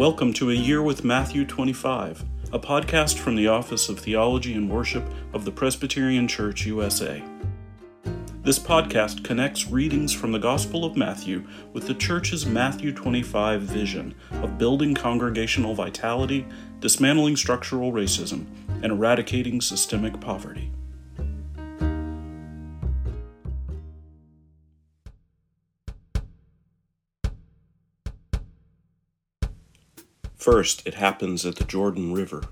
Welcome to A Year with Matthew 25, a podcast from the Office of Theology and Worship of the Presbyterian Church USA. This podcast connects readings from the Gospel of Matthew with the Church's Matthew 25 vision of building congregational vitality, dismantling structural racism, and eradicating systemic poverty. First, it happens at the Jordan River.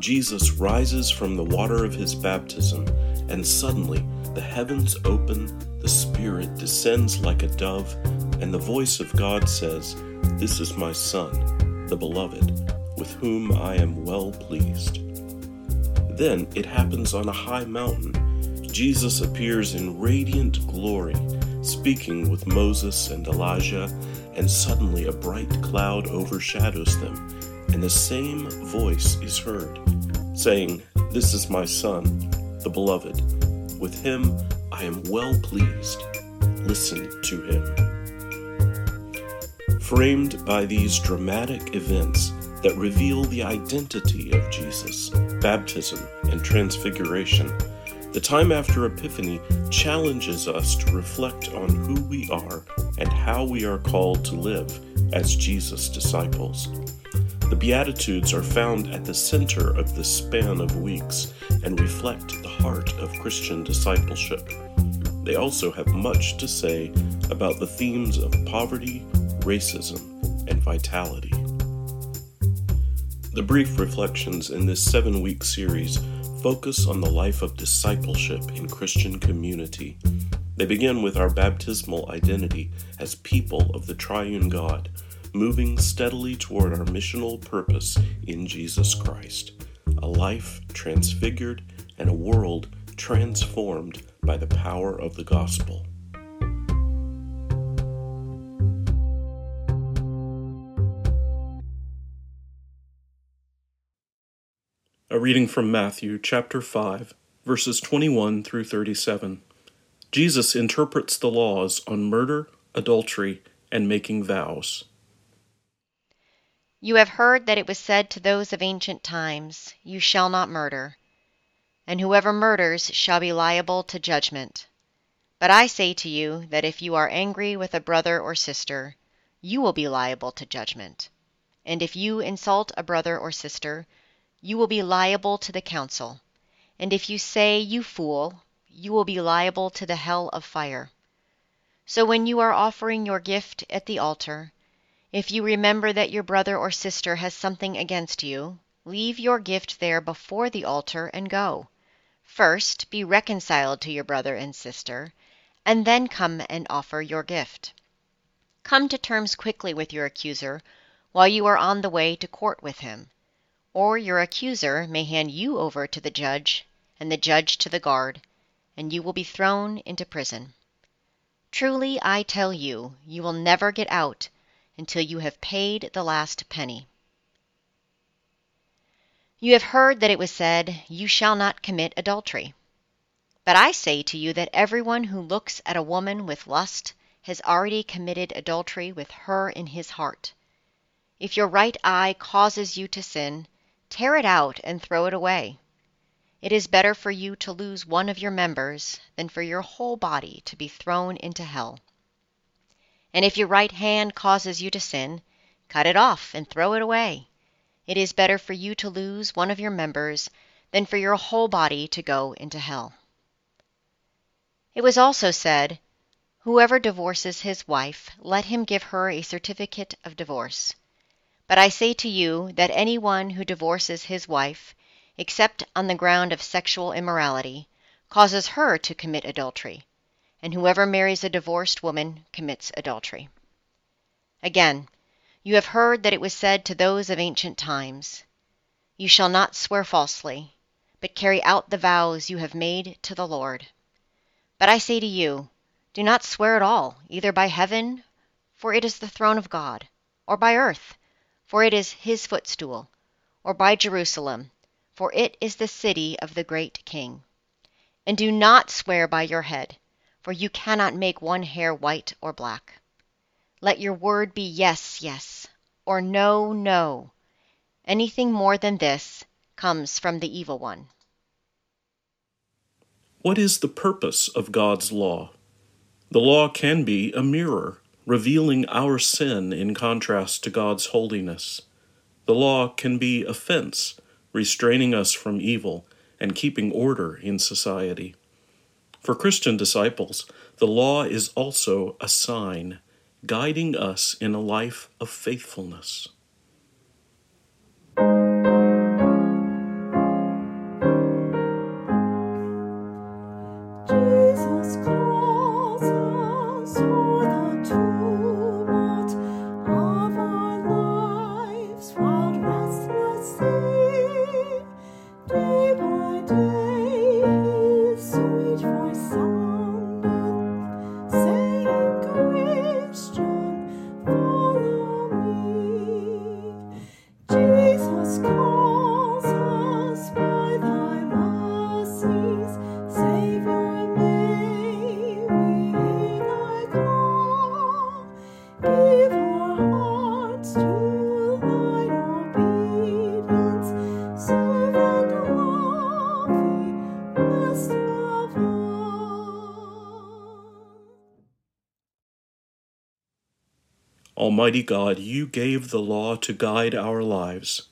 Jesus rises from the water of his baptism, and suddenly the heavens open, the Spirit descends like a dove, and the voice of God says, This is my Son, the Beloved, with whom I am well pleased. Then it happens on a high mountain. Jesus appears in radiant glory, speaking with Moses and Elijah and suddenly a bright cloud overshadows them, and the same voice is heard, saying, This is my Son, the Beloved. With him I am well pleased. Listen to him. Framed by these dramatic events that reveal the identity of Jesus, baptism, and transfiguration, the time after Epiphany challenges us to reflect on who we are and how we are called to live as Jesus' disciples. The Beatitudes are found at the center of this span of weeks and reflect the heart of Christian discipleship. They also have much to say about the themes of poverty, racism, and vitality. The brief reflections in this seven week series focus on the life of discipleship in Christian community. They begin with our baptismal identity as people of the triune God, moving steadily toward our missional purpose in Jesus Christ a life transfigured and a world transformed by the power of the gospel. A reading from Matthew chapter 5, verses 21 through 37. Jesus interprets the laws on murder, adultery, and making vows. You have heard that it was said to those of ancient times, You shall not murder, and whoever murders shall be liable to judgment. But I say to you that if you are angry with a brother or sister, you will be liable to judgment. And if you insult a brother or sister, you will be liable to the council, and if you say, You fool, you will be liable to the hell of fire. So when you are offering your gift at the altar, if you remember that your brother or sister has something against you, leave your gift there before the altar and go. First be reconciled to your brother and sister, and then come and offer your gift. Come to terms quickly with your accuser while you are on the way to court with him or your accuser may hand you over to the judge, and the judge to the guard, and you will be thrown into prison. Truly, I tell you, you will never get out until you have paid the last penny. You have heard that it was said, You shall not commit adultery. But I say to you that everyone who looks at a woman with lust has already committed adultery with her in his heart. If your right eye causes you to sin, Tear it out and throw it away. It is better for you to lose one of your members than for your whole body to be thrown into hell. And if your right hand causes you to sin, cut it off and throw it away. It is better for you to lose one of your members than for your whole body to go into hell. It was also said, Whoever divorces his wife, let him give her a certificate of divorce. But I say to you that any one who divorces his wife, except on the ground of sexual immorality, causes her to commit adultery, and whoever marries a divorced woman commits adultery. Again, you have heard that it was said to those of ancient times, You shall not swear falsely, but carry out the vows you have made to the Lord. But I say to you, do not swear at all, either by heaven, for it is the throne of God, or by earth for it is his footstool, or by Jerusalem, for it is the city of the great king. And do not swear by your head, for you cannot make one hair white or black. Let your word be yes, yes, or no, no. Anything more than this comes from the evil one. What is the purpose of God's law? The law can be a mirror, revealing our sin in contrast to God's holiness. The law can be a fence, restraining us from evil and keeping order in society. For Christian disciples, the law is also a sign, guiding us in a life of faithfulness. Almighty God, you gave the law to guide our lives.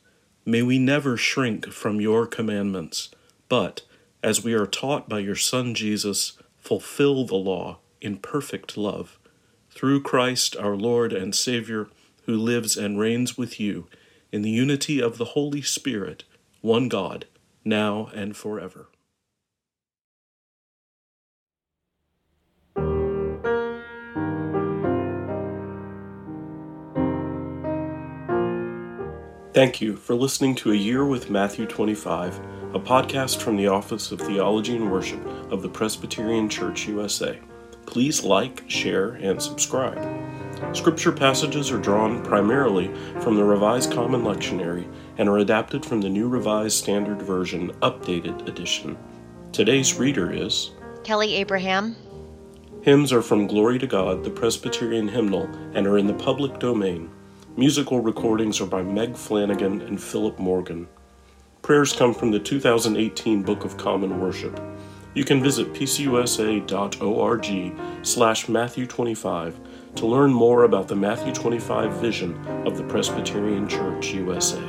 May we never shrink from your commandments, but, as we are taught by your Son Jesus, fulfill the law in perfect love. Through Christ our Lord and Savior, who lives and reigns with you, in the unity of the Holy Spirit, one God, now and forever. Thank you for listening to A Year with Matthew 25, a podcast from the Office of Theology and Worship of the Presbyterian Church USA. Please like, share, and subscribe. Scripture passages are drawn primarily from the Revised Common Lectionary and are adapted from the New Revised Standard Version Updated Edition. Today's reader is Kelly Abraham. Hymns are from Glory to God, the Presbyterian hymnal, and are in the public domain. Musical recordings are by Meg Flannagan and Phillip Morgan. Prayers come from the 2018 Book of Common Worship. You can visit pcusa.org slash Matthew 25 to learn more about the Matthew 25 vision of the Presbyterian Church USA.